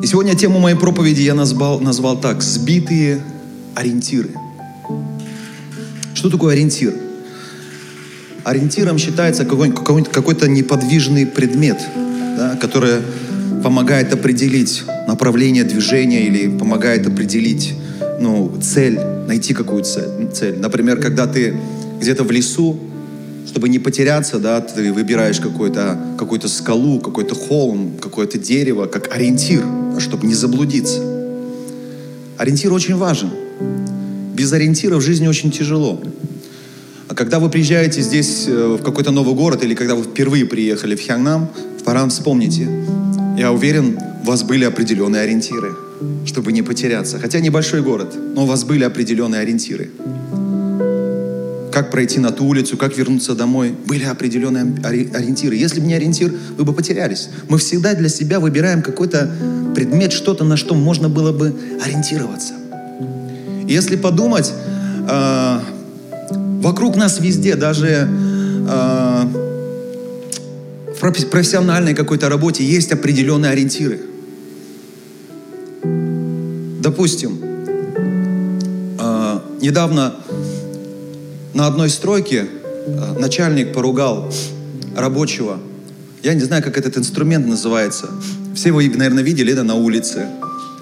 И сегодня тему моей проповеди я назвал, назвал так «Сбитые ориентиры». Что такое ориентир? Ориентиром считается какой-то, какой-то неподвижный предмет, да, который помогает определить направление движения или помогает определить ну, цель, найти какую цель. Например, когда ты где-то в лесу, чтобы не потеряться, да, ты выбираешь какую-то какую скалу, какой-то холм, какое-то дерево, как ориентир, чтобы не заблудиться. Ориентир очень важен. Без ориентира в жизни очень тяжело. А когда вы приезжаете здесь э, в какой-то новый город или когда вы впервые приехали в Хянgnам, пора вспомните. Я уверен, у вас были определенные ориентиры, чтобы не потеряться. Хотя небольшой город, но у вас были определенные ориентиры как пройти на ту улицу, как вернуться домой. Были определенные ориентиры. Если бы не ориентир, вы бы потерялись. Мы всегда для себя выбираем какой-то предмет, что-то, на что можно было бы ориентироваться. Если подумать, э, вокруг нас везде, даже э, в профессиональной какой-то работе есть определенные ориентиры. Допустим, э, недавно на одной стройке э, начальник поругал рабочего. Я не знаю, как этот инструмент называется. Все его, наверное, видели, это на улице.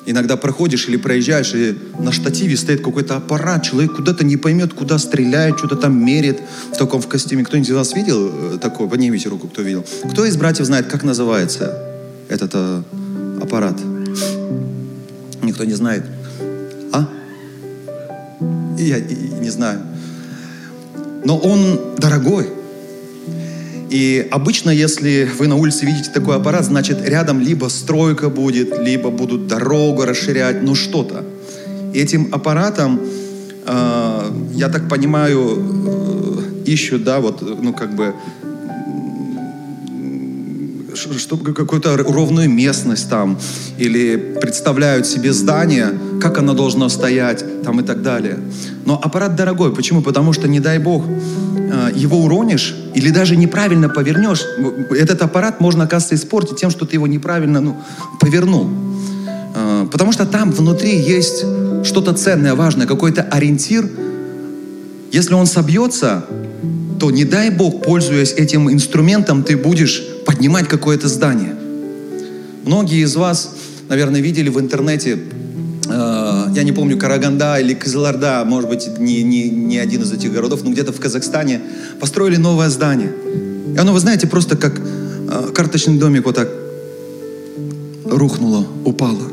Иногда проходишь или проезжаешь, и на штативе стоит какой-то аппарат, человек куда-то не поймет, куда стреляет, что-то там мерит в таком в костюме. Кто-нибудь из вас видел э, такое? Поднимите руку, кто видел. Кто из братьев знает, как называется этот а, аппарат? Никто не знает. А? Я, я не знаю но он дорогой. И обычно, если вы на улице видите такой аппарат, значит рядом либо стройка будет, либо будут дорогу расширять, ну что-то. Этим аппаратом, э, я так понимаю, э, ищут, да, вот, ну как бы чтобы какую-то ровную местность там, или представляют себе здание, как оно должно стоять, там и так далее. Но аппарат дорогой. Почему? Потому что, не дай бог, э, его уронишь или даже неправильно повернешь, этот аппарат можно, оказывается, испортить тем, что ты его неправильно ну, повернул. Э, потому что там внутри есть что-то ценное, важное, какой-то ориентир. Если он собьется, то не дай Бог, пользуясь этим инструментом, ты будешь поднимать какое-то здание. Многие из вас, наверное, видели в интернете, э, я не помню, Караганда или Кызылорда, может быть, не, не, не один из этих городов, но где-то в Казахстане, построили новое здание. И оно, вы знаете, просто как э, карточный домик вот так рухнуло, упало.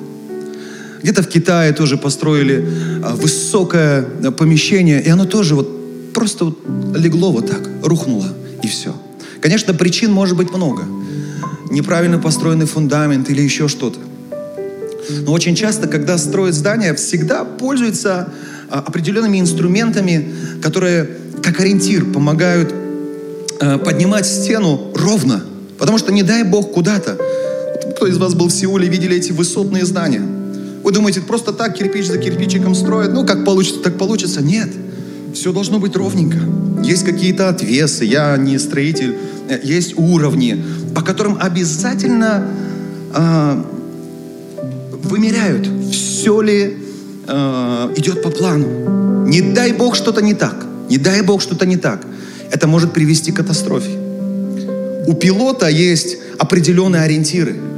Где-то в Китае тоже построили э, высокое помещение, и оно тоже вот просто вот легло вот так, рухнуло, и все. Конечно, причин может быть много. Неправильно построенный фундамент или еще что-то. Но очень часто, когда строят здания, всегда пользуются а, определенными инструментами, которые как ориентир помогают а, поднимать стену ровно. Потому что не дай бог куда-то. Кто из вас был в Сеуле, видели эти высотные здания? Вы думаете, просто так кирпич за кирпичиком строят? Ну, как получится, так получится? Нет. Все должно быть ровненько. Есть какие-то отвесы, я не строитель, э, есть уровни, по которым обязательно э, вымеряют, все ли э, идет по плану. Не дай Бог что-то не так, не дай Бог что-то не так. Это может привести к катастрофе. У пилота есть определенные ориентиры –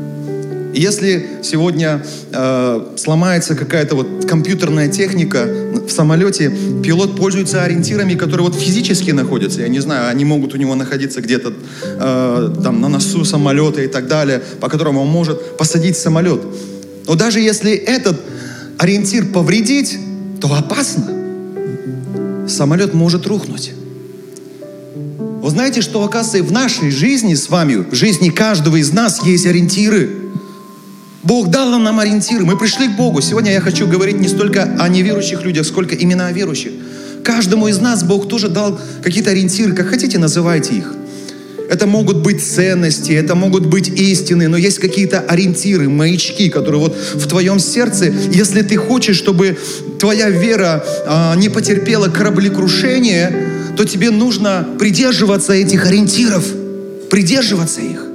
если сегодня э, сломается какая-то вот компьютерная техника в самолете, пилот пользуется ориентирами, которые вот физически находятся. Я не знаю, они могут у него находиться где-то э, там на носу самолета и так далее, по которому он может посадить самолет. Но даже если этот ориентир повредить, то опасно. Самолет может рухнуть. Вы знаете, что, оказывается, в нашей жизни с вами, в жизни каждого из нас есть ориентиры – Бог дал нам ориентиры. Мы пришли к Богу. Сегодня я хочу говорить не столько о неверующих людях, сколько именно о верующих. Каждому из нас Бог тоже дал какие-то ориентиры, как хотите, называйте их. Это могут быть ценности, это могут быть истины, но есть какие-то ориентиры, маячки, которые вот в твоем сердце, если ты хочешь, чтобы твоя вера а, не потерпела кораблекрушение, то тебе нужно придерживаться этих ориентиров, придерживаться их.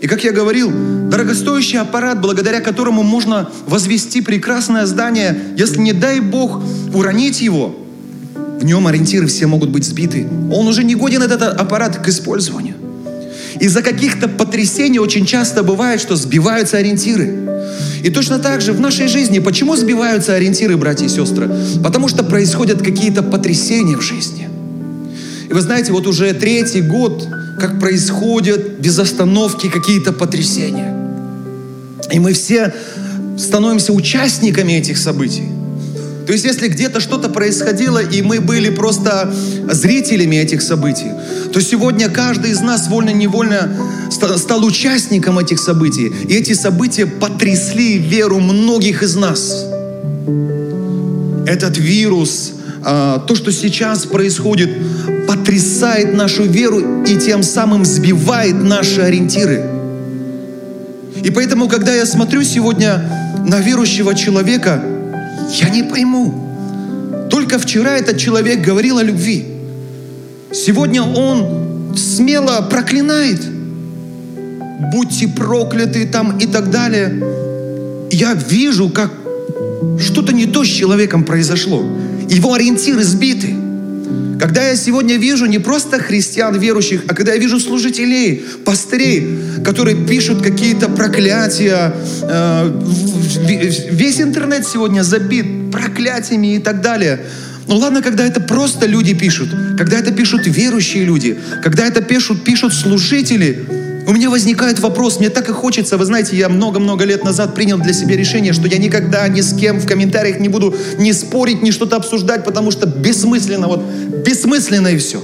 И как я говорил, дорогостоящий аппарат, благодаря которому можно возвести прекрасное здание, если не дай Бог уронить его, в нем ориентиры все могут быть сбиты. Он уже не годен, этот аппарат, к использованию. Из-за каких-то потрясений очень часто бывает, что сбиваются ориентиры. И точно так же в нашей жизни, почему сбиваются ориентиры, братья и сестры? Потому что происходят какие-то потрясения в жизни. И вы знаете, вот уже третий год, как происходят без остановки какие-то потрясения. И мы все становимся участниками этих событий. То есть, если где-то что-то происходило, и мы были просто зрителями этих событий, то сегодня каждый из нас вольно-невольно стал участником этих событий. И эти события потрясли веру многих из нас. Этот вирус, то, что сейчас происходит, потрясает нашу веру и тем самым сбивает наши ориентиры. И поэтому, когда я смотрю сегодня на верующего человека, я не пойму. Только вчера этот человек говорил о любви. Сегодня он смело проклинает. Будьте прокляты там и так далее. Я вижу, как что-то не то с человеком произошло. Его ориентиры сбиты. Когда я сегодня вижу не просто христиан верующих, а когда я вижу служителей, пастырей, которые пишут какие-то проклятия, э, весь интернет сегодня забит проклятиями и так далее. Ну ладно, когда это просто люди пишут, когда это пишут верующие люди, когда это пишут, пишут служители, у меня возникает вопрос, мне так и хочется, вы знаете, я много-много лет назад принял для себя решение, что я никогда ни с кем в комментариях не буду ни спорить, ни что-то обсуждать, потому что бессмысленно, вот бессмысленно и все.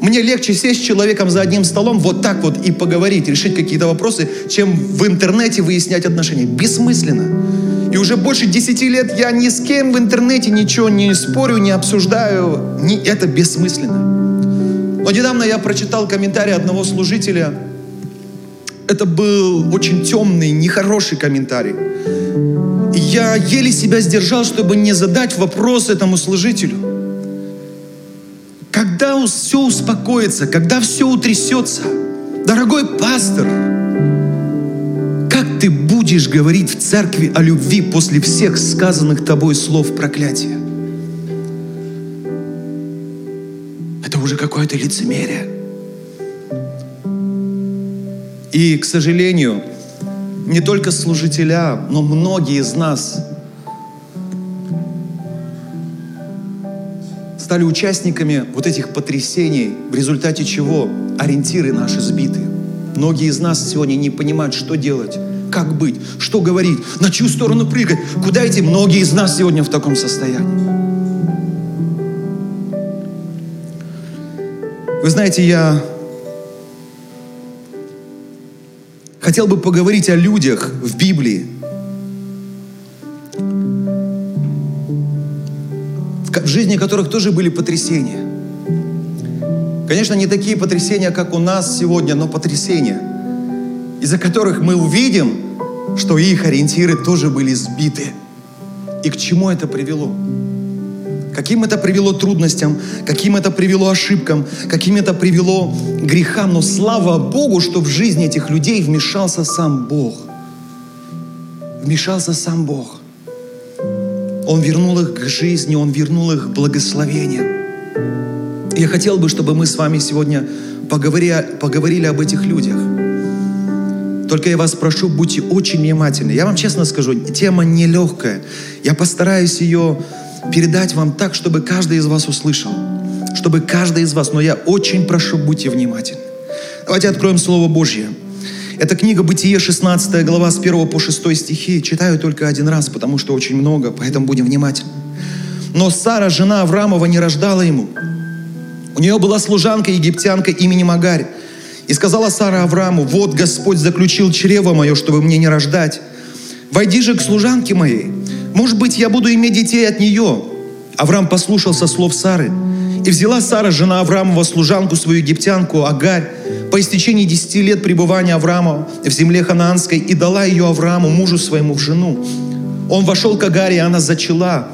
Мне легче сесть с человеком за одним столом вот так вот и поговорить, решить какие-то вопросы, чем в интернете выяснять отношения. Бессмысленно. И уже больше десяти лет я ни с кем в интернете ничего не спорю, не обсуждаю. Не, это бессмысленно. Но недавно я прочитал комментарий одного служителя, это был очень темный, нехороший комментарий. И я еле себя сдержал, чтобы не задать вопрос этому служителю. Когда все успокоится, когда все утрясется, дорогой пастор, как ты будешь говорить в церкви о любви после всех сказанных тобой слов проклятия? Это уже какое-то лицемерие. И, к сожалению, не только служителя, но многие из нас стали участниками вот этих потрясений, в результате чего ориентиры наши сбиты. Многие из нас сегодня не понимают, что делать, как быть, что говорить, на чью сторону прыгать, куда идти. Многие из нас сегодня в таком состоянии. Вы знаете, я хотел бы поговорить о людях в Библии, в жизни которых тоже были потрясения. Конечно, не такие потрясения, как у нас сегодня, но потрясения, из-за которых мы увидим, что их ориентиры тоже были сбиты. И к чему это привело? Каким это привело трудностям, каким это привело ошибкам, каким это привело грехам. Но слава Богу, что в жизни этих людей вмешался сам Бог. Вмешался сам Бог. Он вернул их к жизни, Он вернул их к благословению. Я хотел бы, чтобы мы с вами сегодня поговорили, поговорили об этих людях. Только я вас прошу, будьте очень внимательны. Я вам честно скажу, тема нелегкая. Я постараюсь ее передать вам так, чтобы каждый из вас услышал. Чтобы каждый из вас, но я очень прошу, будьте внимательны. Давайте откроем Слово Божье. Это книга Бытие, 16 глава, с 1 по 6 стихи. Читаю только один раз, потому что очень много, поэтому будем внимательны. Но Сара, жена Авраамова, не рождала ему. У нее была служанка египтянка именем Агарь. И сказала Сара Аврааму, вот Господь заключил чрево мое, чтобы мне не рождать. Войди же к служанке моей, может быть, я буду иметь детей от нее. Авраам послушался слов Сары. И взяла Сара, жена Авраамова, служанку свою египтянку Агарь, по истечении десяти лет пребывания Авраама в земле ханаанской, и дала ее Аврааму, мужу своему, в жену. Он вошел к Агаре, и она зачала.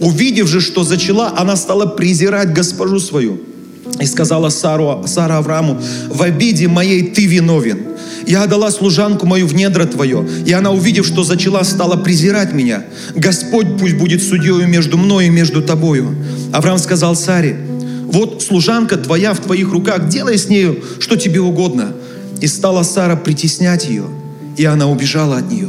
Увидев же, что зачала, она стала презирать госпожу свою. И сказала Сару, Сара Аврааму, в обиде моей ты виновен. Я отдала служанку мою в недра Твое, и она, увидев, что зачала, стала презирать меня. Господь пусть будет судьей между мной и между Тобою. Авраам сказал Саре, вот служанка Твоя в Твоих руках, делай с нею, что Тебе угодно. И стала Сара притеснять ее, и она убежала от нее.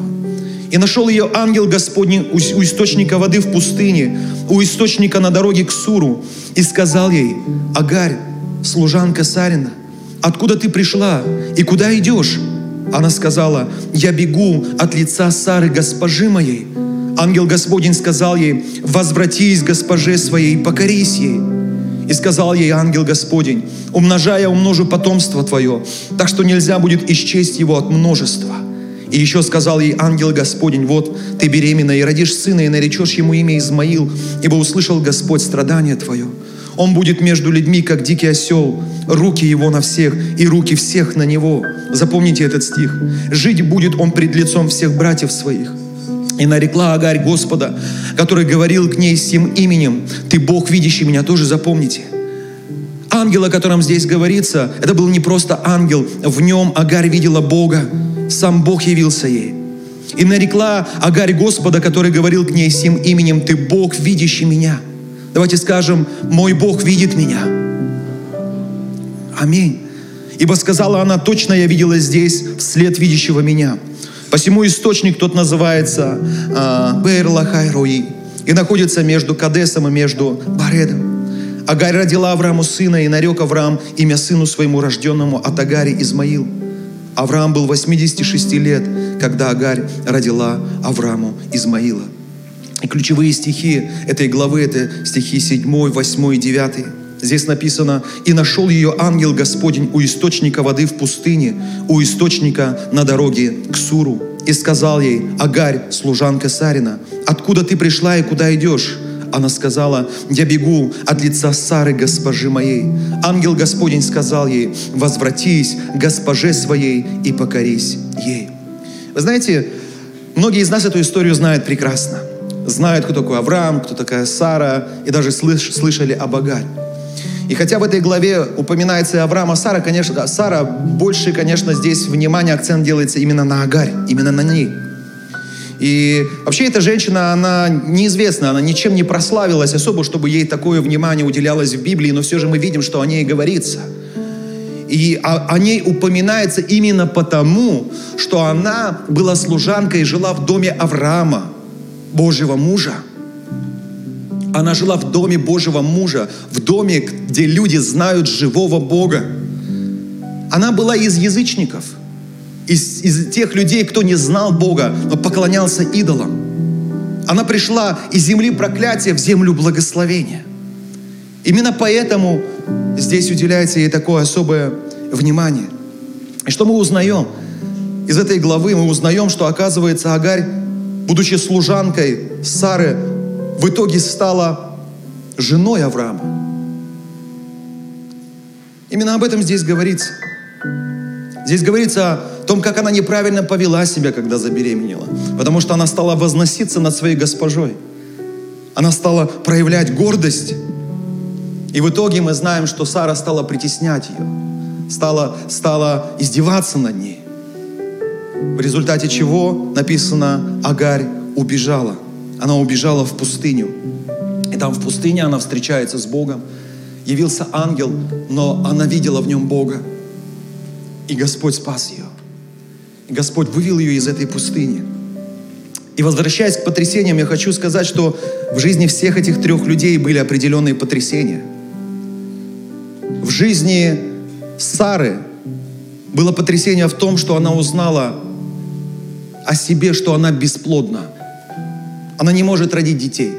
И нашел ее ангел Господний у источника воды в пустыне, у источника на дороге к Суру, и сказал ей, Агарь, служанка Сарина, откуда ты пришла и куда идешь? Она сказала, я бегу от лица Сары, госпожи моей. Ангел Господень сказал ей, возвратись госпоже своей, покорись ей. И сказал ей ангел Господень, умножая умножу потомство твое, так что нельзя будет исчесть его от множества. И еще сказал ей ангел Господень, вот ты беременна и родишь сына, и наречешь ему имя Измаил, ибо услышал Господь страдание твое. Он будет между людьми, как дикий осел, руки его на всех, и руки всех на него. Запомните этот стих. Жить будет он пред лицом всех братьев своих. И нарекла Агарь Господа, который говорил к ней с тем именем, «Ты Бог, видящий меня», тоже запомните. Ангел, о котором здесь говорится, это был не просто ангел, в нем Агарь видела Бога, сам Бог явился ей. И нарекла Агарь Господа, который говорил к ней с тем именем, «Ты Бог, видящий меня». Давайте скажем, «Мой Бог видит меня». Аминь. Ибо сказала она, точно я видела здесь вслед видящего меня. Посему источник тот называется э, Бейр Лахайрои и находится между Кадесом и между Баредом. Агарь родила Аврааму сына, и нарек Авраам имя сыну своему рожденному от Агари Измаил. Авраам был 86 лет, когда Агарь родила Аврааму Измаила. И ключевые стихи этой главы – это стихи 7, 8 и 9. Здесь написано, «И нашел ее ангел Господень у источника воды в пустыне, у источника на дороге к Суру. И сказал ей, Агарь, служанка Сарина, откуда ты пришла и куда идешь?» Она сказала, я бегу от лица Сары, госпожи моей. Ангел Господень сказал ей, возвратись госпоже своей и покорись ей. Вы знаете, многие из нас эту историю знают прекрасно. Знают, кто такой Авраам, кто такая Сара, и даже слыш, слышали об Агарь. И хотя в этой главе упоминается и Авраам, а Сара, конечно, Сара больше, конечно, здесь внимание, акцент делается именно на Агарь, именно на ней. И вообще эта женщина, она неизвестна, она ничем не прославилась особо, чтобы ей такое внимание уделялось в Библии, но все же мы видим, что о ней говорится. И о, о ней упоминается именно потому, что она была служанкой и жила в доме Авраама, Божьего мужа. Она жила в доме Божьего мужа, в доме, где люди знают живого Бога. Она была из язычников, из, из тех людей, кто не знал Бога, но поклонялся идолам. Она пришла из земли проклятия в землю благословения. Именно поэтому здесь уделяется ей такое особое внимание. И что мы узнаем? Из этой главы мы узнаем, что оказывается Агарь, будучи служанкой Сары, в итоге стала женой Авраама. Именно об этом здесь говорится. Здесь говорится о том, как она неправильно повела себя, когда забеременела. Потому что она стала возноситься над своей госпожой. Она стала проявлять гордость. И в итоге мы знаем, что Сара стала притеснять ее. Стала, стала издеваться над ней. В результате чего написано, Агарь убежала – она убежала в пустыню. И там в пустыне она встречается с Богом. Явился ангел, но она видела в нем Бога. И Господь спас ее. И Господь вывел ее из этой пустыни. И возвращаясь к потрясениям, я хочу сказать, что в жизни всех этих трех людей были определенные потрясения. В жизни Сары было потрясение в том, что она узнала о себе, что она бесплодна – она не может родить детей.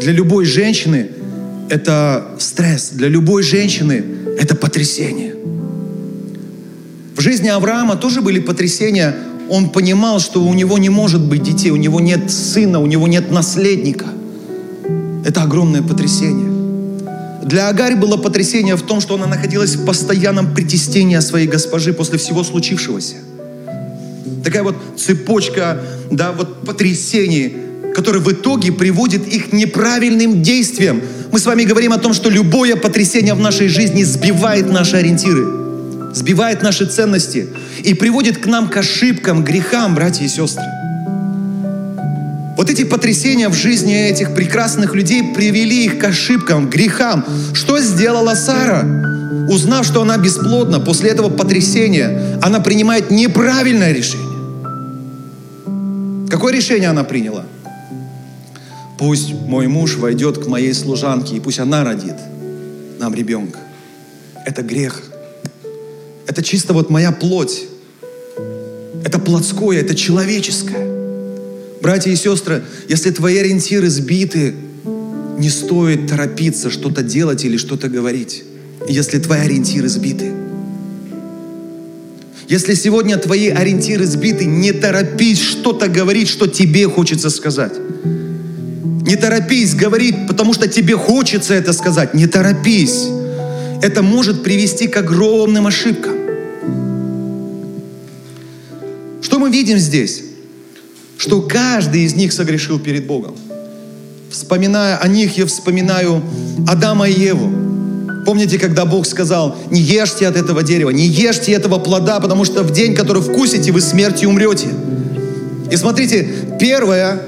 Для любой женщины это стресс, для любой женщины это потрясение. В жизни Авраама тоже были потрясения. Он понимал, что у него не может быть детей, у него нет сына, у него нет наследника. Это огромное потрясение. Для Агарь было потрясение в том, что она находилась в постоянном притеснении своей госпожи после всего случившегося. Такая вот цепочка, да, вот потрясений, которые в итоге приводит их к неправильным действиям. Мы с вами говорим о том, что любое потрясение в нашей жизни сбивает наши ориентиры. сбивает наши ценности и приводит к нам к ошибкам, грехам, братья и сестры. Вот эти потрясения в жизни этих прекрасных людей привели их к ошибкам, грехам. Что сделала Сара? Узнав, что она бесплодна, после этого потрясения она принимает неправильное решение. Какое решение она приняла? Пусть мой муж войдет к моей служанке, и пусть она родит нам ребенка. Это грех. Это чисто вот моя плоть. Это плотское, это человеческое. Братья и сестры, если твои ориентиры сбиты, не стоит торопиться что-то делать или что-то говорить. Если твои ориентиры сбиты. Если сегодня твои ориентиры сбиты, не торопись что-то говорить, что тебе хочется сказать. Не торопись говорить, потому что тебе хочется это сказать. Не торопись. Это может привести к огромным ошибкам. Что мы видим здесь? что каждый из них согрешил перед Богом. Вспоминая о них, я вспоминаю Адама и Еву. Помните, когда Бог сказал, не ешьте от этого дерева, не ешьте этого плода, потому что в день, который вкусите, вы смертью умрете. И смотрите, первая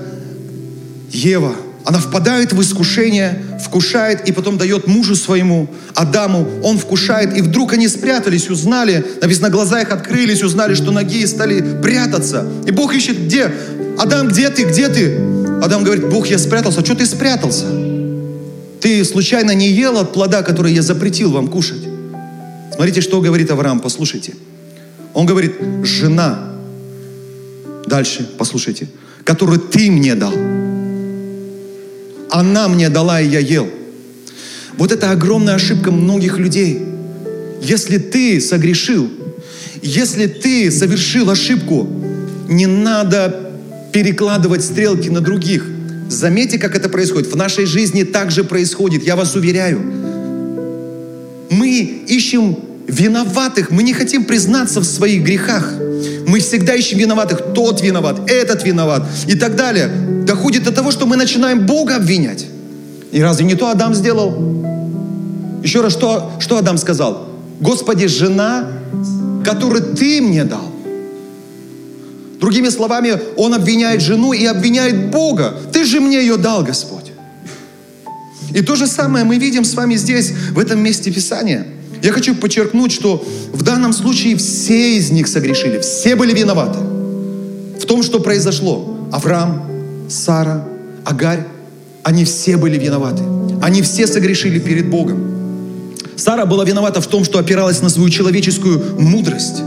Ева – она впадает в искушение, вкушает и потом дает мужу своему, Адаму. Он вкушает, и вдруг они спрятались, узнали, написано, глаза их открылись, узнали, что ноги стали прятаться. И Бог ищет, где? Адам, где ты, где ты? Адам говорит, Бог, я спрятался. Что ты спрятался? Ты случайно не ел от плода, который я запретил вам кушать? Смотрите, что говорит Авраам, послушайте. Он говорит, жена, дальше, послушайте, которую ты мне дал она мне дала, и я ел. Вот это огромная ошибка многих людей. Если ты согрешил, если ты совершил ошибку, не надо перекладывать стрелки на других. Заметьте, как это происходит. В нашей жизни также происходит, я вас уверяю. Мы ищем виноватых, мы не хотим признаться в своих грехах. Мы всегда ищем виноватых. Тот виноват, этот виноват и так далее. Доходит до того, что мы начинаем Бога обвинять. И разве не то Адам сделал? Еще раз, что, что Адам сказал? Господи, жена, которую ты мне дал. Другими словами, он обвиняет жену и обвиняет Бога. Ты же мне ее дал, Господь. И то же самое мы видим с вами здесь, в этом месте Писания – я хочу подчеркнуть, что в данном случае все из них согрешили, все были виноваты в том, что произошло. Авраам, Сара, Агарь, они все были виноваты. Они все согрешили перед Богом. Сара была виновата в том, что опиралась на свою человеческую мудрость.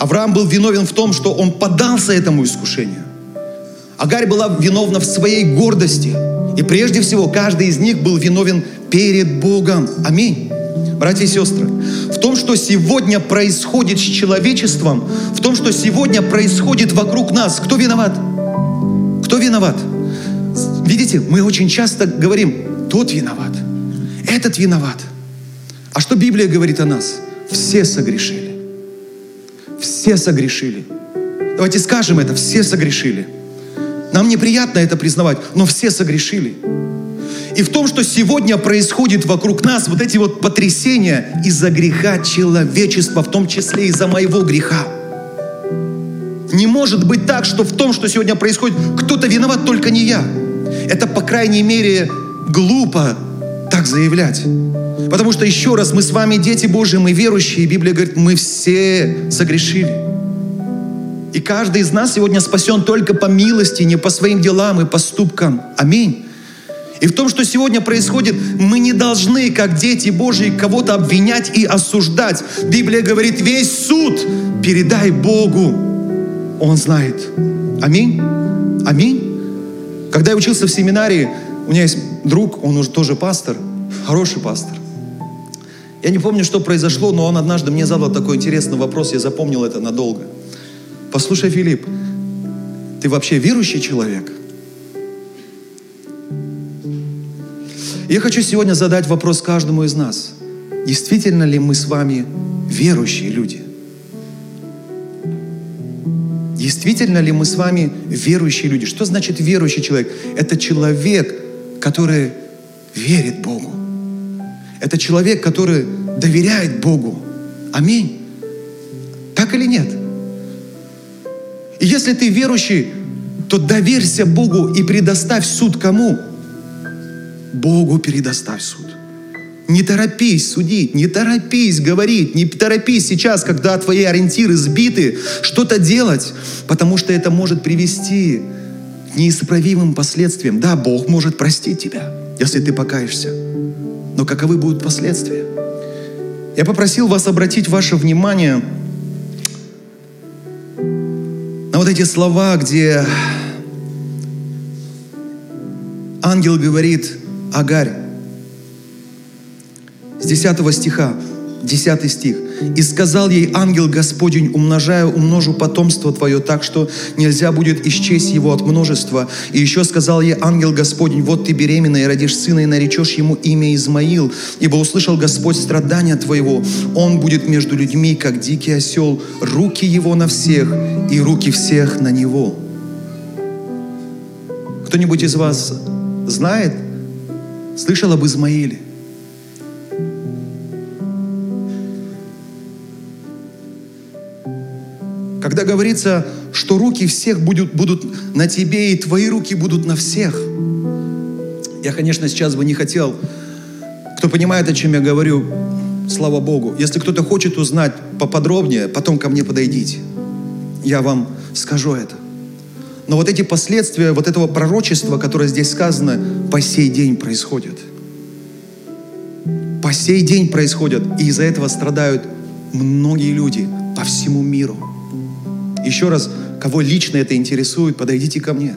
Авраам был виновен в том, что он поддался этому искушению. Агарь была виновна в своей гордости. И прежде всего, каждый из них был виновен перед Богом. Аминь братья и сестры, в том, что сегодня происходит с человечеством, в том, что сегодня происходит вокруг нас. Кто виноват? Кто виноват? Видите, мы очень часто говорим, тот виноват, этот виноват. А что Библия говорит о нас? Все согрешили. Все согрешили. Давайте скажем это, все согрешили. Нам неприятно это признавать, но все согрешили. И в том, что сегодня происходит вокруг нас, вот эти вот потрясения из-за греха человечества, в том числе из-за моего греха. Не может быть так, что в том, что сегодня происходит, кто-то виноват, только не я. Это, по крайней мере, глупо так заявлять. Потому что, еще раз, мы с вами дети Божьи, мы верующие, и Библия говорит, мы все согрешили. И каждый из нас сегодня спасен только по милости, не по своим делам и поступкам. Аминь. И в том, что сегодня происходит, мы не должны, как дети Божьи, кого-то обвинять и осуждать. Библия говорит, весь суд передай Богу. Он знает. Аминь. Аминь. Когда я учился в семинарии, у меня есть друг, он уже тоже пастор, хороший пастор. Я не помню, что произошло, но он однажды мне задал такой интересный вопрос, я запомнил это надолго. Послушай, Филипп, ты вообще верующий человек? я хочу сегодня задать вопрос каждому из нас. Действительно ли мы с вами верующие люди? Действительно ли мы с вами верующие люди? Что значит верующий человек? Это человек, который верит Богу. Это человек, который доверяет Богу. Аминь. Так или нет? И если ты верующий, то доверься Богу и предоставь суд кому? Богу передоставь суд. Не торопись судить, не торопись говорить, не торопись сейчас, когда твои ориентиры сбиты, что-то делать, потому что это может привести неисправимым последствиям. Да, Бог может простить тебя, если ты покаешься. Но каковы будут последствия? Я попросил вас обратить ваше внимание на вот эти слова, где ангел говорит, Агарь, с 10 стиха, 10 стих. «И сказал ей ангел Господень, умножаю, умножу потомство твое так, что нельзя будет исчесть его от множества. И еще сказал ей ангел Господень, вот ты беременна и родишь сына, и наречешь ему имя Измаил, ибо услышал Господь страдания твоего. Он будет между людьми, как дикий осел, руки его на всех, и руки всех на него». Кто-нибудь из вас знает, слышал об Измаиле? Когда говорится, что руки всех будут, будут на тебе, и твои руки будут на всех. Я, конечно, сейчас бы не хотел, кто понимает, о чем я говорю, слава Богу. Если кто-то хочет узнать поподробнее, потом ко мне подойдите. Я вам скажу это. Но вот эти последствия вот этого пророчества, которое здесь сказано, по сей день происходят. По сей день происходят. И из-за этого страдают многие люди по всему миру. Еще раз, кого лично это интересует, подойдите ко мне.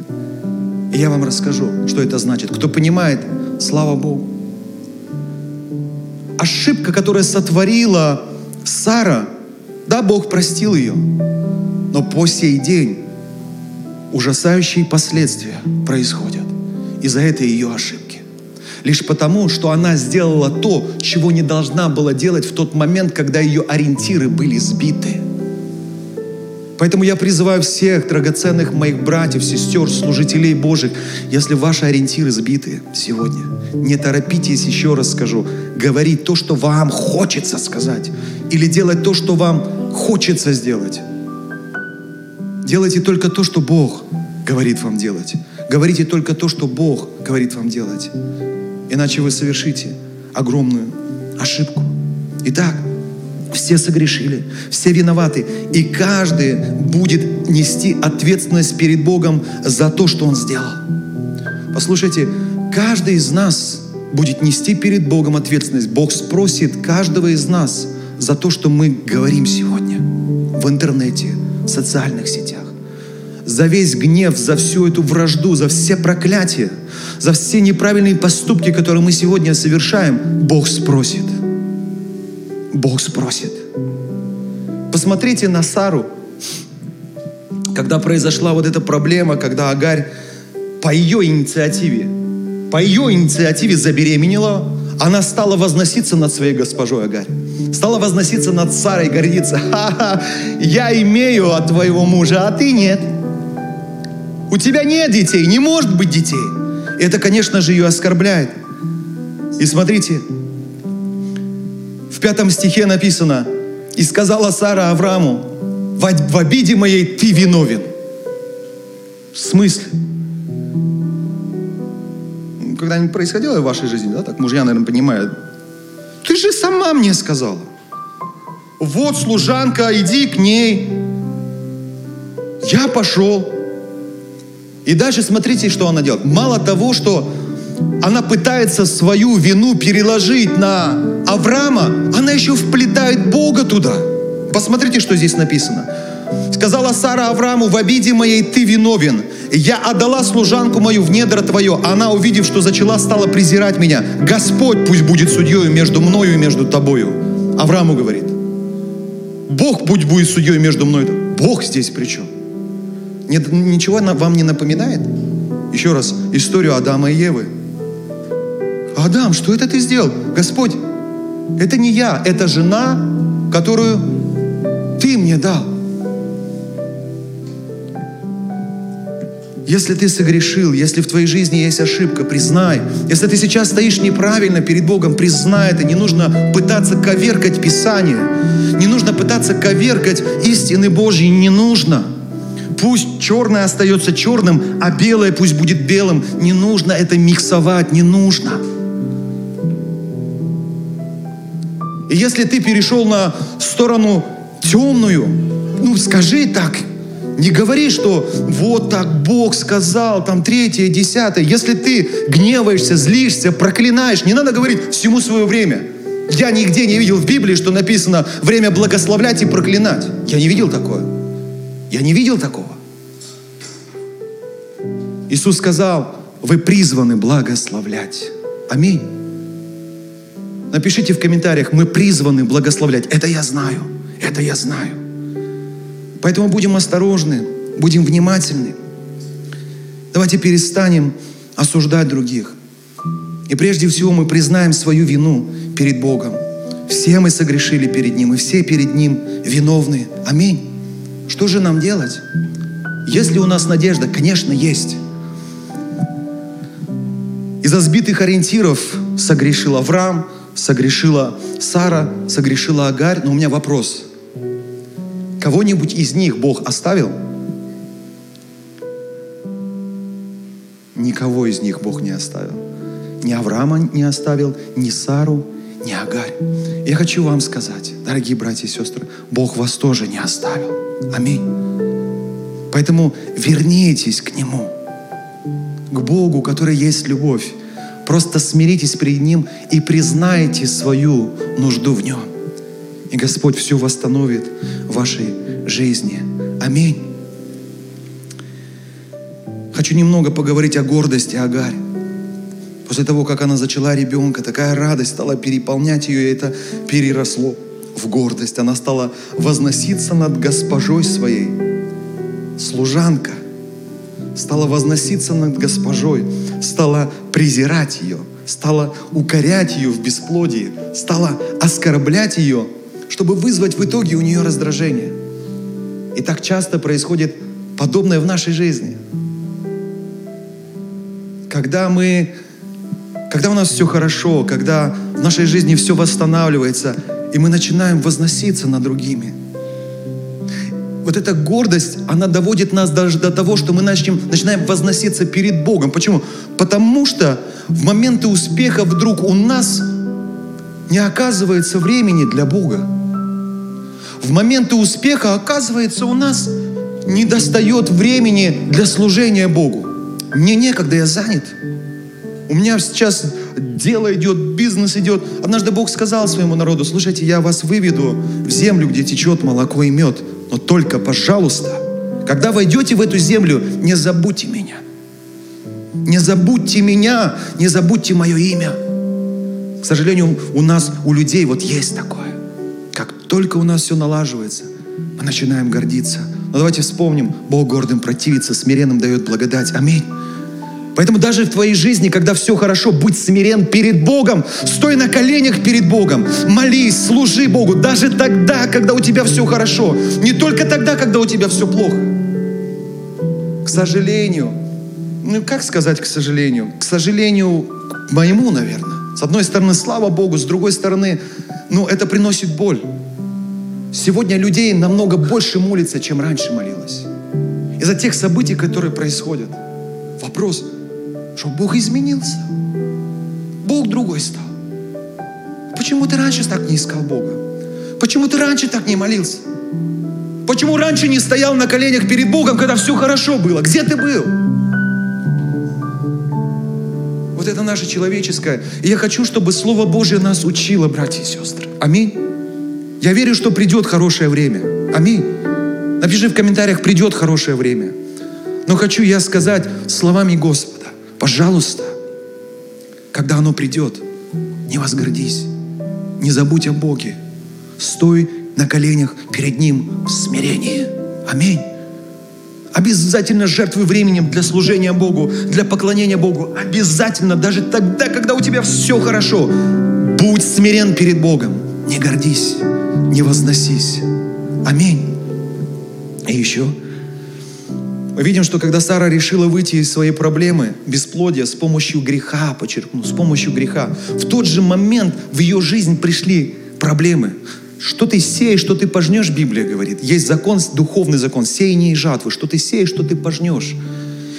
И я вам расскажу, что это значит. Кто понимает, слава Богу. Ошибка, которая сотворила Сара, да, Бог простил ее, но по сей день ужасающие последствия происходят из-за этой ее ошибки. Лишь потому, что она сделала то, чего не должна была делать в тот момент, когда ее ориентиры были сбиты – Поэтому я призываю всех драгоценных моих братьев, сестер, служителей Божьих, если ваши ориентиры сбиты сегодня, не торопитесь, еще раз скажу, говорить то, что вам хочется сказать, или делать то, что вам хочется сделать. Делайте только то, что Бог говорит вам делать. Говорите только то, что Бог говорит вам делать. Иначе вы совершите огромную ошибку. Итак, все согрешили, все виноваты. И каждый будет нести ответственность перед Богом за то, что он сделал. Послушайте, каждый из нас будет нести перед Богом ответственность. Бог спросит каждого из нас за то, что мы говорим сегодня в интернете, в социальных сетях. За весь гнев, за всю эту вражду, за все проклятия, за все неправильные поступки, которые мы сегодня совершаем, Бог спросит – Бог спросит. Посмотрите на Сару, когда произошла вот эта проблема, когда Агарь по ее инициативе, по ее инициативе забеременела, она стала возноситься над своей госпожой Агарь. Стала возноситься над Сарой, гордиться. Ха-ха, я имею от твоего мужа, а ты нет. У тебя нет детей, не может быть детей. Это, конечно же, ее оскорбляет. И смотрите, пятом стихе написано, «И сказала Сара Аврааму, в обиде моей ты виновен». В смысле? Когда-нибудь происходило в вашей жизни, да, так мужья, наверное, понимают. Ты же сама мне сказала. Вот служанка, иди к ней. Я пошел. И дальше смотрите, что она делает. Мало того, что она пытается свою вину переложить на Авраама, она еще вплетает Бога туда. Посмотрите, что здесь написано. Сказала Сара Аврааму, в обиде моей ты виновен. Я отдала служанку мою в недра твое. Она, увидев, что зачала, стала презирать меня. Господь пусть будет судьей между мною и между тобою. Аврааму говорит. Бог пусть будет судьей между мной. Бог здесь при чем? Ничего вам не напоминает? Еще раз, историю Адама и Евы. Адам, что это ты сделал? Господь, это не я, это жена, которую ты мне дал. Если ты согрешил, если в твоей жизни есть ошибка, признай. Если ты сейчас стоишь неправильно перед Богом, признай это. Не нужно пытаться коверкать Писание. Не нужно пытаться коверкать истины Божьи. Не нужно. Пусть черное остается черным, а белое пусть будет белым. Не нужно это миксовать, не нужно. И если ты перешел на сторону темную, ну скажи так, не говори, что вот так Бог сказал, там третье, десятое. Если ты гневаешься, злишься, проклинаешь, не надо говорить всему свое время. Я нигде не видел в Библии, что написано время благословлять и проклинать. Я не видел такое. Я не видел такого. Иисус сказал, вы призваны благословлять. Аминь. Напишите в комментариях, мы призваны благословлять. Это я знаю. Это я знаю. Поэтому будем осторожны, будем внимательны. Давайте перестанем осуждать других. И прежде всего мы признаем свою вину перед Богом. Все мы согрешили перед Ним, и все перед Ним виновны. Аминь. Что же нам делать? Есть ли у нас надежда? Конечно, есть. Из-за сбитых ориентиров согрешил Авраам, согрешила Сара, согрешила Агарь. Но у меня вопрос. Кого-нибудь из них Бог оставил? Никого из них Бог не оставил. Ни Авраама не оставил, ни Сару, ни Агарь. Я хочу вам сказать, дорогие братья и сестры, Бог вас тоже не оставил. Аминь. Поэтому вернитесь к Нему, к Богу, который есть любовь. Просто смиритесь перед Ним и признайте свою нужду в Нем. И Господь все восстановит в вашей жизни. Аминь. Хочу немного поговорить о гордости Агарь. После того, как она зачала ребенка, такая радость стала переполнять ее, и это переросло в гордость. Она стала возноситься над госпожой своей. Служанка стала возноситься над госпожой, стала презирать ее, стала укорять ее в бесплодии, стала оскорблять ее – чтобы вызвать в итоге у нее раздражение. И так часто происходит подобное в нашей жизни. Когда мы, когда у нас все хорошо, когда в нашей жизни все восстанавливается, и мы начинаем возноситься над другими. Вот эта гордость, она доводит нас даже до того, что мы начнем, начинаем возноситься перед Богом. Почему? Потому что в моменты успеха вдруг у нас не оказывается времени для Бога в моменты успеха, оказывается, у нас не достает времени для служения Богу. Мне некогда, я занят. У меня сейчас дело идет, бизнес идет. Однажды Бог сказал своему народу, слушайте, я вас выведу в землю, где течет молоко и мед. Но только, пожалуйста, когда войдете в эту землю, не забудьте меня. Не забудьте меня, не забудьте мое имя. К сожалению, у нас, у людей вот есть такое только у нас все налаживается, мы начинаем гордиться. Но давайте вспомним, Бог гордым противится, смиренным дает благодать. Аминь. Поэтому даже в твоей жизни, когда все хорошо, будь смирен перед Богом, стой на коленях перед Богом, молись, служи Богу, даже тогда, когда у тебя все хорошо, не только тогда, когда у тебя все плохо. К сожалению, ну как сказать к сожалению? К сожалению, моему, наверное. С одной стороны, слава Богу, с другой стороны, ну это приносит боль. Сегодня людей намного больше молится, чем раньше молилось. Из-за тех событий, которые происходят. Вопрос, что Бог изменился. Бог другой стал. Почему ты раньше так не искал Бога? Почему ты раньше так не молился? Почему раньше не стоял на коленях перед Богом, когда все хорошо было? Где ты был? Вот это наше человеческое. И я хочу, чтобы Слово Божье нас учило, братья и сестры. Аминь. Я верю, что придет хорошее время. Аминь. Напиши в комментариях, придет хорошее время. Но хочу я сказать словами Господа, пожалуйста, когда оно придет, не возгордись, не забудь о Боге. Стой на коленях перед Ним в смирении. Аминь. Обязательно жертвуй временем для служения Богу, для поклонения Богу. Обязательно, даже тогда, когда у тебя все хорошо. Будь смирен перед Богом. Не гордись не возносись. Аминь. И еще Мы видим, что когда Сара решила выйти из своей проблемы, бесплодия, с помощью греха, подчеркну, с помощью греха, в тот же момент в ее жизнь пришли проблемы. Что ты сеешь, что ты пожнешь, Библия говорит. Есть закон, духовный закон, сеяние и жатвы. Что ты сеешь, что ты пожнешь.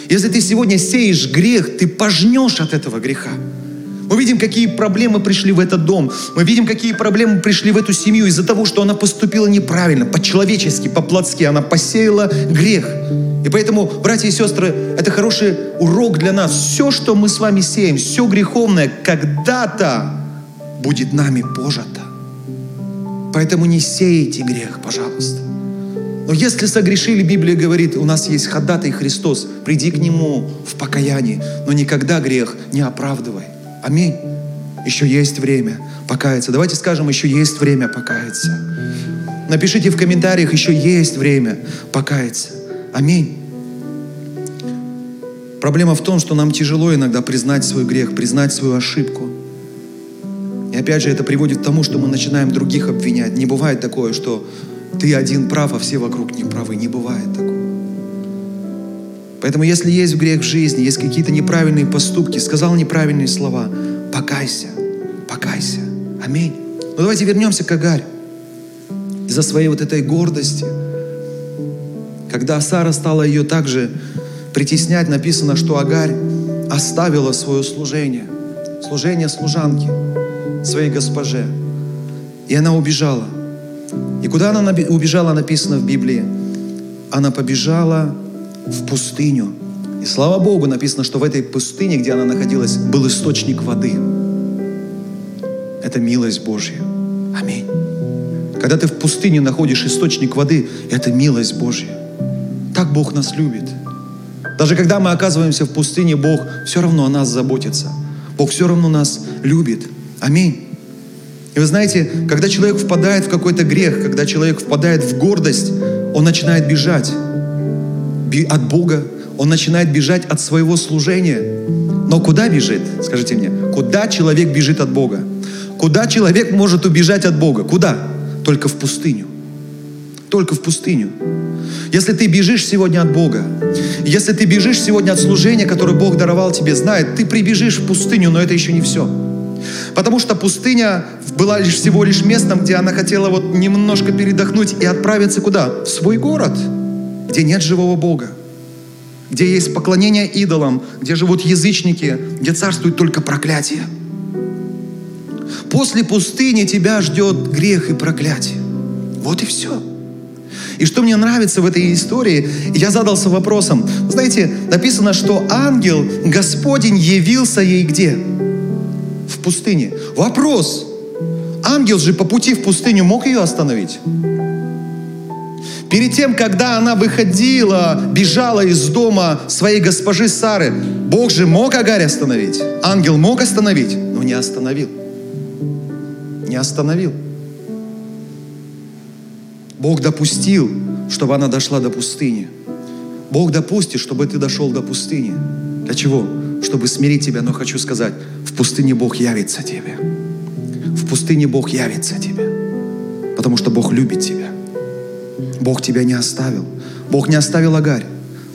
Если ты сегодня сеешь грех, ты пожнешь от этого греха. Мы видим, какие проблемы пришли в этот дом. Мы видим, какие проблемы пришли в эту семью из-за того, что она поступила неправильно, по-человечески, по-плотски. Она посеяла грех. И поэтому, братья и сестры, это хороший урок для нас. Все, что мы с вами сеем, все греховное, когда-то будет нами пожато. Поэтому не сейте грех, пожалуйста. Но если согрешили, Библия говорит, у нас есть ходатай Христос, приди к Нему в покаянии, но никогда грех не оправдывай. Аминь. Еще есть время покаяться. Давайте скажем, еще есть время покаяться. Напишите в комментариях, еще есть время покаяться. Аминь. Проблема в том, что нам тяжело иногда признать свой грех, признать свою ошибку. И опять же, это приводит к тому, что мы начинаем других обвинять. Не бывает такое, что ты один прав, а все вокруг не правы. Не бывает такого. Поэтому если есть грех в жизни, есть какие-то неправильные поступки, сказал неправильные слова, покайся, покайся. Аминь. Ну давайте вернемся к Агарь. Из-за своей вот этой гордости, когда Сара стала ее также притеснять, написано, что Агарь оставила свое служение, служение служанки своей госпоже. И она убежала. И куда она убежала, написано в Библии? Она побежала в пустыню. И слава Богу, написано, что в этой пустыне, где она находилась, был источник воды. Это милость Божья. Аминь. Когда ты в пустыне находишь источник воды, это милость Божья. Так Бог нас любит. Даже когда мы оказываемся в пустыне, Бог все равно о нас заботится. Бог все равно нас любит. Аминь. И вы знаете, когда человек впадает в какой-то грех, когда человек впадает в гордость, он начинает бежать от Бога, он начинает бежать от своего служения. Но куда бежит? Скажите мне, куда человек бежит от Бога? Куда человек может убежать от Бога? Куда? Только в пустыню. Только в пустыню. Если ты бежишь сегодня от Бога, если ты бежишь сегодня от служения, которое Бог даровал тебе, знает, ты прибежишь в пустыню, но это еще не все. Потому что пустыня была лишь всего лишь местом, где она хотела вот немножко передохнуть и отправиться куда? В свой город – где нет живого Бога, где есть поклонение идолам, где живут язычники, где царствует только проклятие. После пустыни тебя ждет грех и проклятие. Вот и все. И что мне нравится в этой истории, я задался вопросом. Знаете, написано, что ангел Господень явился ей где? В пустыне. Вопрос. Ангел же по пути в пустыню мог ее остановить? Перед тем, когда она выходила, бежала из дома своей госпожи Сары, Бог же мог Агарь остановить. Ангел мог остановить, но не остановил. Не остановил. Бог допустил, чтобы она дошла до пустыни. Бог допустит, чтобы ты дошел до пустыни. Для чего? Чтобы смирить тебя. Но хочу сказать, в пустыне Бог явится тебе. В пустыне Бог явится тебе. Потому что Бог любит тебя. Бог тебя не оставил. Бог не оставил Агарь.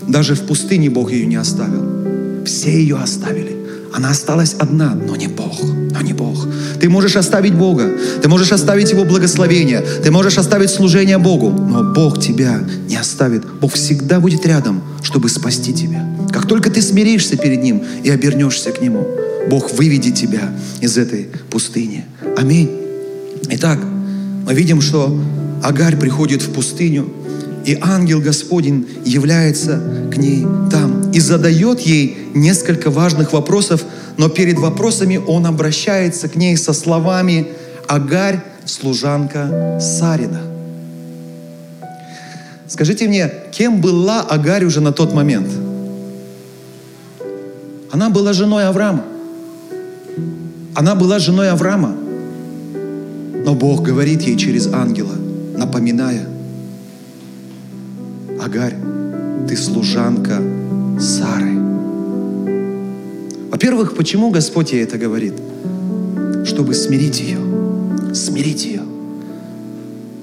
Даже в пустыне Бог ее не оставил. Все ее оставили. Она осталась одна, но не Бог, но не Бог. Ты можешь оставить Бога, ты можешь оставить Его благословение, ты можешь оставить служение Богу, но Бог тебя не оставит. Бог всегда будет рядом, чтобы спасти тебя. Как только ты смиришься перед Ним и обернешься к Нему, Бог выведет тебя из этой пустыни. Аминь. Итак, мы видим, что Агарь приходит в пустыню, и ангел Господень является к ней там и задает ей несколько важных вопросов, но перед вопросами он обращается к ней со словами «Агарь, служанка Сарина». Скажите мне, кем была Агарь уже на тот момент? Она была женой Авраама. Она была женой Авраама. Но Бог говорит ей через ангела – напоминая, Агарь, ты служанка Сары. Во-первых, почему Господь ей это говорит? Чтобы смирить ее. Смирить ее.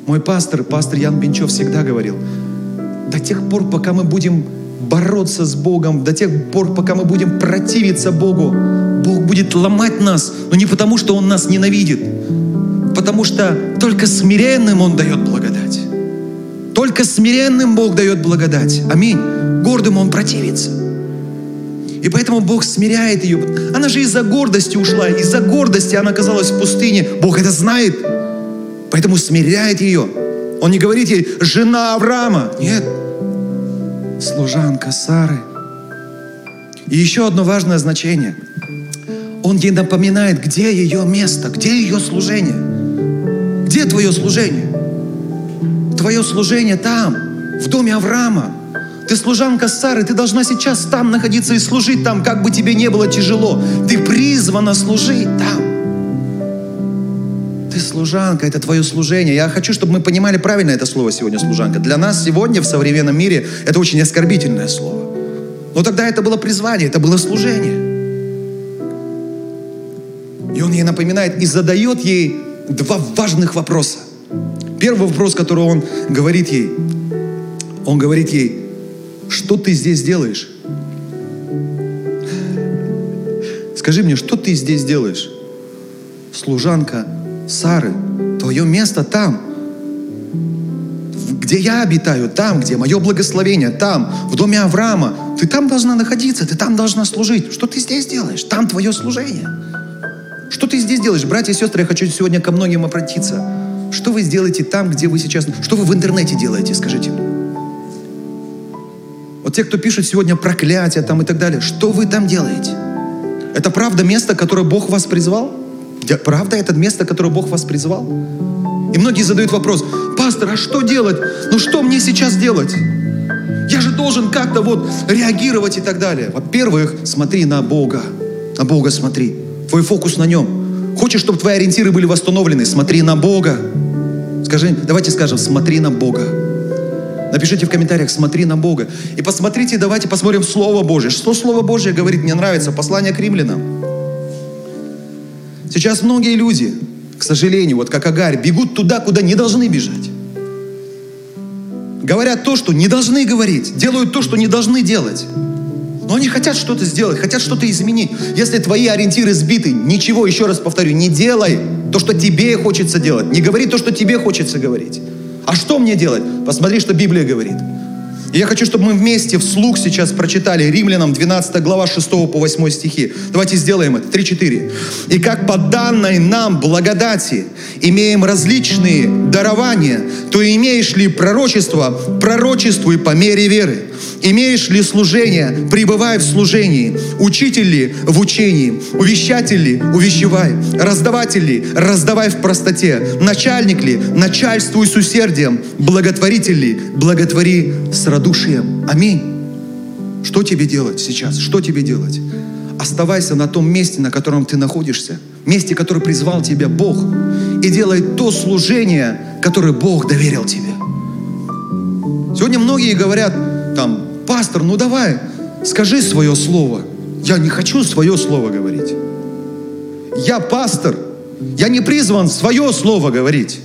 Мой пастор, пастор Ян Бенчев всегда говорил, до тех пор, пока мы будем бороться с Богом до тех пор, пока мы будем противиться Богу. Бог будет ломать нас, но не потому, что Он нас ненавидит, потому что только смиренным Он дает благодать. Только смиренным Бог дает благодать. Аминь. Гордым Он противится. И поэтому Бог смиряет ее. Она же из-за гордости ушла. Из-за гордости она оказалась в пустыне. Бог это знает. Поэтому смиряет ее. Он не говорит ей, жена Авраама. Нет. Служанка Сары. И еще одно важное значение. Он ей напоминает, где ее место, где ее служение. Где твое служение? Твое служение там, в доме Авраама. Ты служанка Сары, ты должна сейчас там находиться и служить там, как бы тебе не было тяжело. Ты призвана служить там. Ты служанка, это твое служение. Я хочу, чтобы мы понимали правильно это слово сегодня служанка. Для нас сегодня в современном мире это очень оскорбительное слово. Но тогда это было призвание, это было служение. И он ей напоминает и задает ей два важных вопроса. Первый вопрос, который он говорит ей, он говорит ей, что ты здесь делаешь? Скажи мне, что ты здесь делаешь? Служанка Сары, твое место там, где я обитаю, там, где мое благословение, там, в доме Авраама. Ты там должна находиться, ты там должна служить. Что ты здесь делаешь? Там твое служение. Что ты здесь делаешь? Братья и сестры, я хочу сегодня ко многим обратиться. Что вы сделаете там, где вы сейчас... Что вы в интернете делаете, скажите мне? Вот те, кто пишет сегодня проклятия там и так далее, что вы там делаете? Это правда место, которое Бог вас призвал? Правда это место, которое Бог вас призвал? И многие задают вопрос, пастор, а что делать? Ну что мне сейчас делать? Я же должен как-то вот реагировать и так далее. Во-первых, смотри на Бога. На Бога смотри. Твой фокус на нем. Хочешь, чтобы твои ориентиры были восстановлены? Смотри на Бога. Скажи, давайте скажем, смотри на Бога. Напишите в комментариях, смотри на Бога. И посмотрите, давайте посмотрим Слово Божье. Что Слово Божье говорит, мне нравится, послание к римлянам. Сейчас многие люди, к сожалению, вот как Агарь, бегут туда, куда не должны бежать. Говорят то, что не должны говорить, делают то, что не должны делать. Но они хотят что-то сделать, хотят что-то изменить. Если твои ориентиры сбиты, ничего, еще раз повторю, не делай то, что тебе хочется делать. Не говори то, что тебе хочется говорить. А что мне делать? Посмотри, что Библия говорит. Я хочу, чтобы мы вместе вслух сейчас прочитали Римлянам 12 глава 6 по 8 стихи. Давайте сделаем это. 3-4. «И как по данной нам благодати имеем различные дарования, то имеешь ли пророчество, пророчествуй по мере веры. Имеешь ли служение, пребывай в служении. Учитель ли в учении. Увещатель ли, увещевай. Раздаватель ли, раздавай в простоте. Начальник ли, начальствуй с усердием. Благотворитель ли, благотвори с радушием. Аминь. Что тебе делать сейчас? Что тебе делать? Оставайся на том месте, на котором ты находишься. Месте, которое призвал тебя Бог. И делай то служение, которое Бог доверил тебе. Сегодня многие говорят, там, пастор, ну давай, скажи свое слово. Я не хочу свое слово говорить. Я пастор. Я не призван свое слово говорить.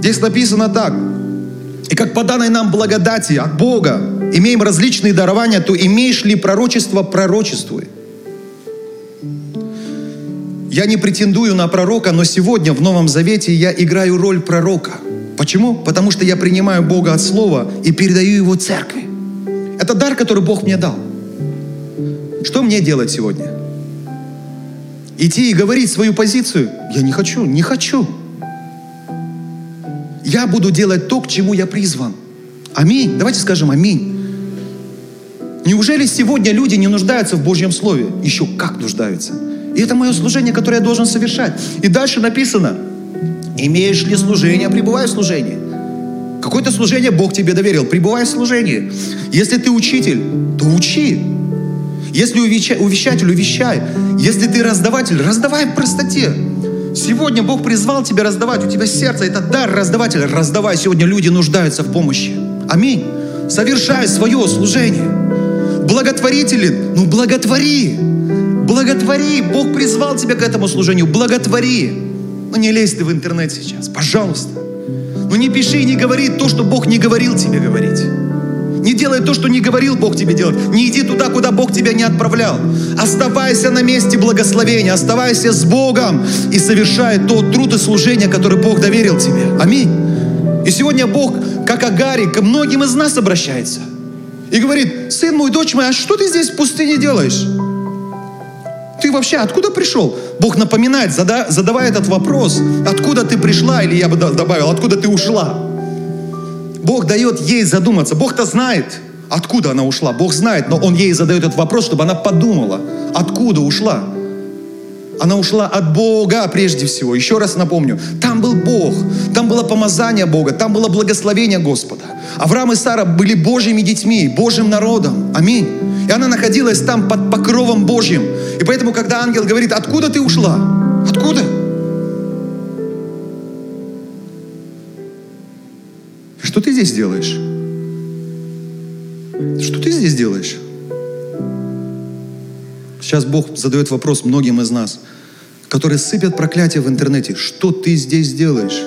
Здесь написано так. И как по данной нам благодати от Бога имеем различные дарования, то имеешь ли пророчество, пророчествуй. Я не претендую на пророка, но сегодня в Новом Завете я играю роль пророка. Почему? Потому что я принимаю Бога от Слова и передаю Его церкви. Это дар, который Бог мне дал. Что мне делать сегодня? Идти и говорить свою позицию? Я не хочу, не хочу. Я буду делать то, к чему я призван. Аминь. Давайте скажем аминь. Неужели сегодня люди не нуждаются в Божьем Слове? Еще как нуждаются. И это мое служение, которое я должен совершать. И дальше написано, имеешь ли служение, пребывай в служении. Какое-то служение Бог тебе доверил, пребывай в служении. Если ты учитель, то учи. Если увещатель, увещай. Если ты раздаватель, раздавай в простоте. Сегодня Бог призвал тебя раздавать. У тебя сердце, это дар раздавателя. Раздавай. Сегодня люди нуждаются в помощи. Аминь. Совершай свое служение. Благотворителен. Ну, благотвори. Благотвори. Бог призвал тебя к этому служению. Благотвори. Ну, не лезь ты в интернет сейчас. Пожалуйста. Ну, не пиши и не говори то, что Бог не говорил тебе говорить. Не делай то, что не говорил Бог тебе делать. Не иди туда, куда Бог тебя не отправлял. Оставайся на месте благословения, оставайся с Богом и совершай тот труд и служение, который Бог доверил тебе. Аминь. И сегодня Бог, как Агарий, к многим из нас обращается. И говорит, сын мой, дочь моя, а что ты здесь в пустыне делаешь? Ты вообще откуда пришел? Бог напоминает, зада, задавая этот вопрос, откуда ты пришла, или я бы добавил, откуда ты ушла. Бог дает ей задуматься. Бог-то знает, откуда она ушла. Бог знает, но Он ей задает этот вопрос, чтобы она подумала, откуда ушла. Она ушла от Бога прежде всего. Еще раз напомню, там был Бог, там было помазание Бога, там было благословение Господа. Авраам и Сара были Божьими детьми, Божьим народом. Аминь. И она находилась там под покровом Божьим. И поэтому, когда ангел говорит, откуда ты ушла? Откуда? Что ты здесь делаешь? Что ты здесь делаешь? Сейчас Бог задает вопрос многим из нас, которые сыпят проклятие в интернете. Что ты здесь делаешь?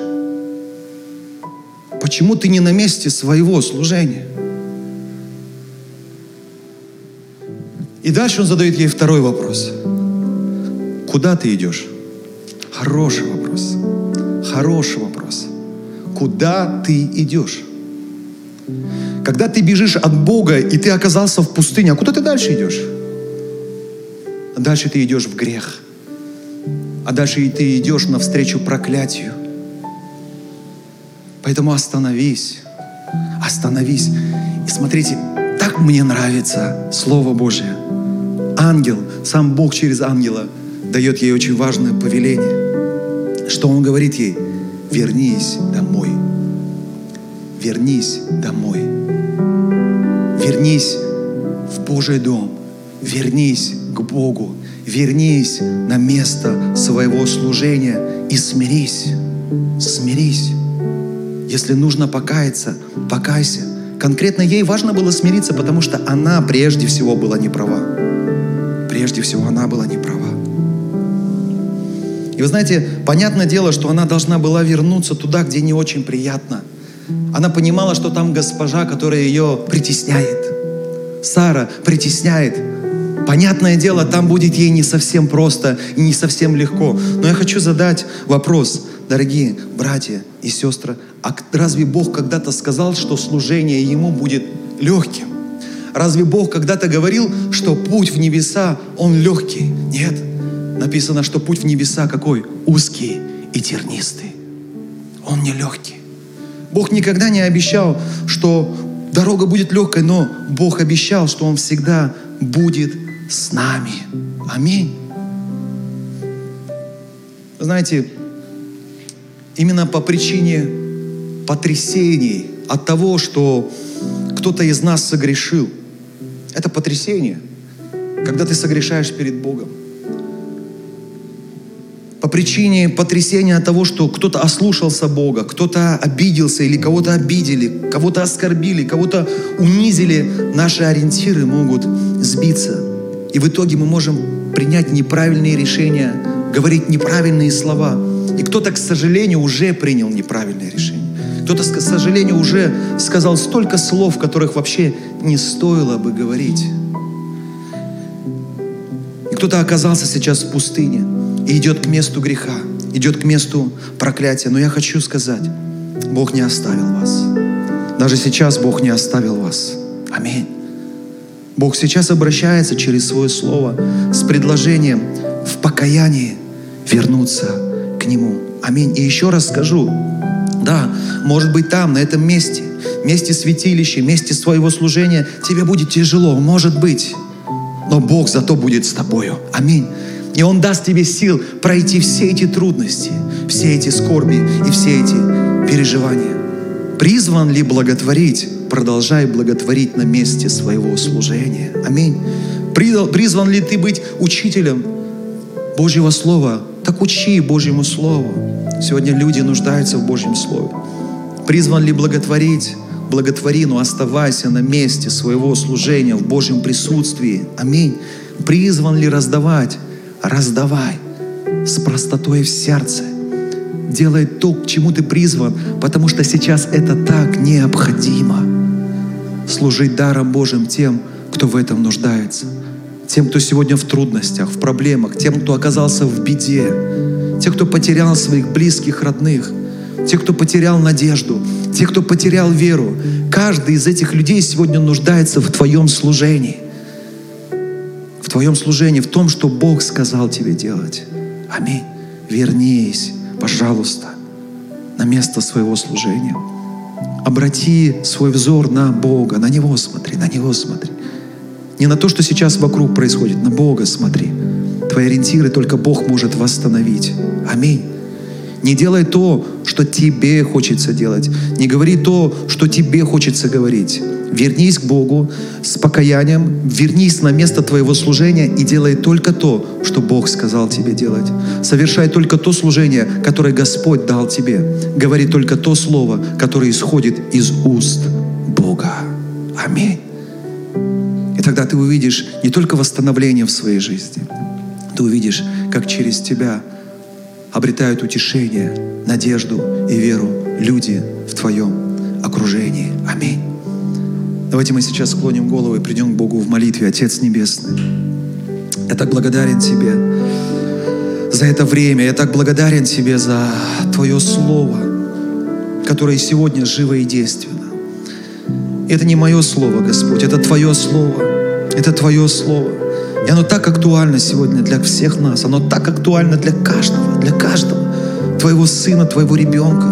Почему ты не на месте своего служения? И дальше он задает ей второй вопрос. Куда ты идешь? Хороший вопрос. Хороший вопрос. Куда ты идешь? Когда ты бежишь от Бога, и ты оказался в пустыне, а куда ты дальше идешь? А дальше ты идешь в грех. А дальше и ты идешь навстречу проклятию. Поэтому остановись. Остановись. И смотрите, так мне нравится Слово Божье. Ангел, сам Бог через ангела дает ей очень важное повеление. Что Он говорит ей? Вернись домой. Вернись домой. Вернись в Божий дом. Вернись к Богу. Вернись на место своего служения и смирись. Смирись. Если нужно покаяться, покайся. Конкретно ей важно было смириться, потому что она прежде всего была не права. Прежде всего она была не права. И вы знаете, понятное дело, что она должна была вернуться туда, где не очень приятно. Она понимала, что там госпожа, которая ее притесняет. Сара притесняет. Понятное дело, там будет ей не совсем просто и не совсем легко. Но я хочу задать вопрос, дорогие братья и сестры, а разве Бог когда-то сказал, что служение Ему будет легким? Разве Бог когда-то говорил, что путь в небеса, он легкий? Нет. Написано, что путь в небеса какой? Узкий и тернистый. Он не легкий. Бог никогда не обещал, что дорога будет легкой, но Бог обещал, что Он всегда будет с нами. Аминь. Знаете, именно по причине потрясений от того, что кто-то из нас согрешил, это потрясение, когда ты согрешаешь перед Богом. По причине потрясения от того, что кто-то ослушался Бога, кто-то обиделся или кого-то обидели, кого-то оскорбили, кого-то унизили, наши ориентиры могут сбиться. И в итоге мы можем принять неправильные решения, говорить неправильные слова. И кто-то, к сожалению, уже принял неправильное решение. Кто-то, к сожалению, уже сказал столько слов, которых вообще не стоило бы говорить. И кто-то оказался сейчас в пустыне и идет к месту греха, идет к месту проклятия. Но я хочу сказать, Бог не оставил вас. Даже сейчас Бог не оставил вас. Аминь. Бог сейчас обращается через Свое Слово с предложением в покаянии вернуться к Нему. Аминь. И еще раз скажу, да, может быть там, на этом месте, месте святилища, месте своего служения тебе будет тяжело, может быть. Но Бог зато будет с тобою. Аминь. И Он даст тебе сил пройти все эти трудности, все эти скорби и все эти переживания. Призван ли благотворить? Продолжай благотворить на месте своего служения. Аминь. Призван ли ты быть учителем Божьего Слова? Так учи Божьему Слову. Сегодня люди нуждаются в Божьем Слове. Призван ли благотворить? Благотвори, но оставайся на месте своего служения в Божьем присутствии. Аминь. Призван ли раздавать? Раздавай с простотой в сердце. Делай то, к чему ты призван, потому что сейчас это так необходимо. служить даром Божьим тем, кто в этом нуждается. Тем, кто сегодня в трудностях, в проблемах, тем, кто оказался в беде, те, кто потерял своих близких, родных, те, кто потерял надежду, те, кто потерял веру. Каждый из этих людей сегодня нуждается в твоем служении. В твоем служении, в том, что Бог сказал тебе делать. Аминь. Вернись, пожалуйста, на место своего служения. Обрати свой взор на Бога, на Него смотри, на Него смотри. Не на то, что сейчас вокруг происходит, на Бога смотри. Твои ориентиры только Бог может восстановить. Аминь. Не делай то, что тебе хочется делать. Не говори то, что тебе хочется говорить. Вернись к Богу с покаянием, вернись на место твоего служения и делай только то, что Бог сказал тебе делать. Совершай только то служение, которое Господь дал тебе. Говори только то слово, которое исходит из уст Бога. Аминь. И тогда ты увидишь не только восстановление в своей жизни, ты увидишь, как через тебя обретают утешение, надежду и веру люди в твоем окружении. Аминь. Давайте мы сейчас склоним голову и придем к Богу в молитве. Отец Небесный, я так благодарен Тебе за это время. Я так благодарен Тебе за Твое Слово, которое сегодня живо и действенно. Это не мое Слово, Господь, это Твое Слово. Это Твое Слово. И оно так актуально сегодня для всех нас. Оно так актуально для каждого, для каждого. Твоего сына, Твоего ребенка.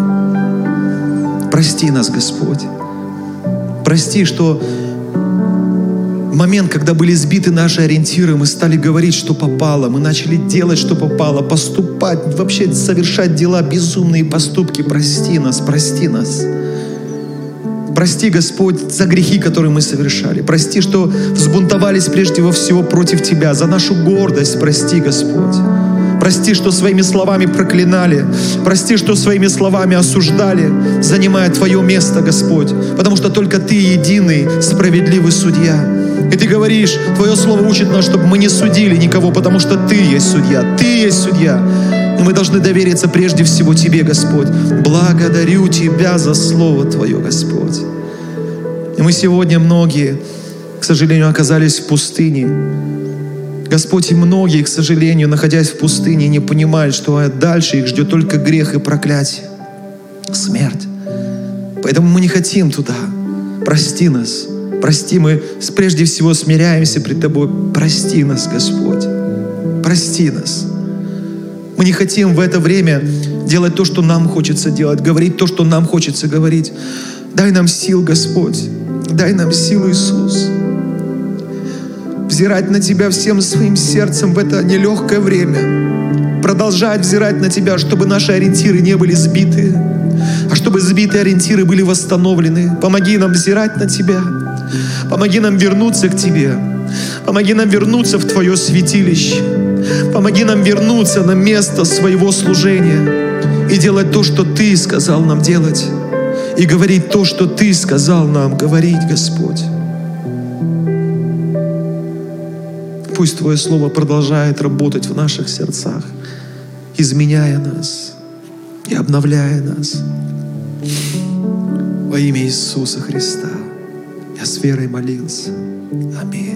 Прости нас, Господь. Прости, что момент, когда были сбиты наши ориентиры, мы стали говорить, что попало, мы начали делать, что попало, поступать, вообще совершать дела, безумные поступки. Прости нас, прости нас. Прости, Господь, за грехи, которые мы совершали. Прости, что взбунтовались прежде всего против Тебя. За нашу гордость прости, Господь. Прости, что своими словами проклинали. Прости, что своими словами осуждали, занимая Твое место, Господь. Потому что только Ты единый, справедливый судья. И Ты говоришь, Твое Слово учит нас, чтобы мы не судили никого, потому что Ты есть судья. Ты есть судья. И мы должны довериться прежде всего Тебе, Господь. Благодарю Тебя за Слово Твое, Господь. И мы сегодня многие, к сожалению, оказались в пустыне. Господь, и многие, к сожалению, находясь в пустыне, не понимают, что дальше их ждет только грех и проклятие, смерть. Поэтому мы не хотим туда. Прости нас. Прости, мы прежде всего смиряемся пред Тобой. Прости нас, Господь. Прости нас. Мы не хотим в это время делать то, что нам хочется делать, говорить то, что нам хочется говорить. Дай нам сил, Господь. Дай нам силу, Иисус. Взирать на Тебя всем своим сердцем в это нелегкое время. Продолжать взирать на Тебя, чтобы наши ориентиры не были сбиты, а чтобы сбитые ориентиры были восстановлены. Помоги нам взирать на Тебя. Помоги нам вернуться к Тебе. Помоги нам вернуться в Твое святилище. Помоги нам вернуться на место своего служения и делать то, что Ты сказал нам делать. И говорить то, что Ты сказал нам говорить, Господь. Пусть Твое Слово продолжает работать в наших сердцах, изменяя нас и обновляя нас. Во имя Иисуса Христа я с верой молился. Аминь.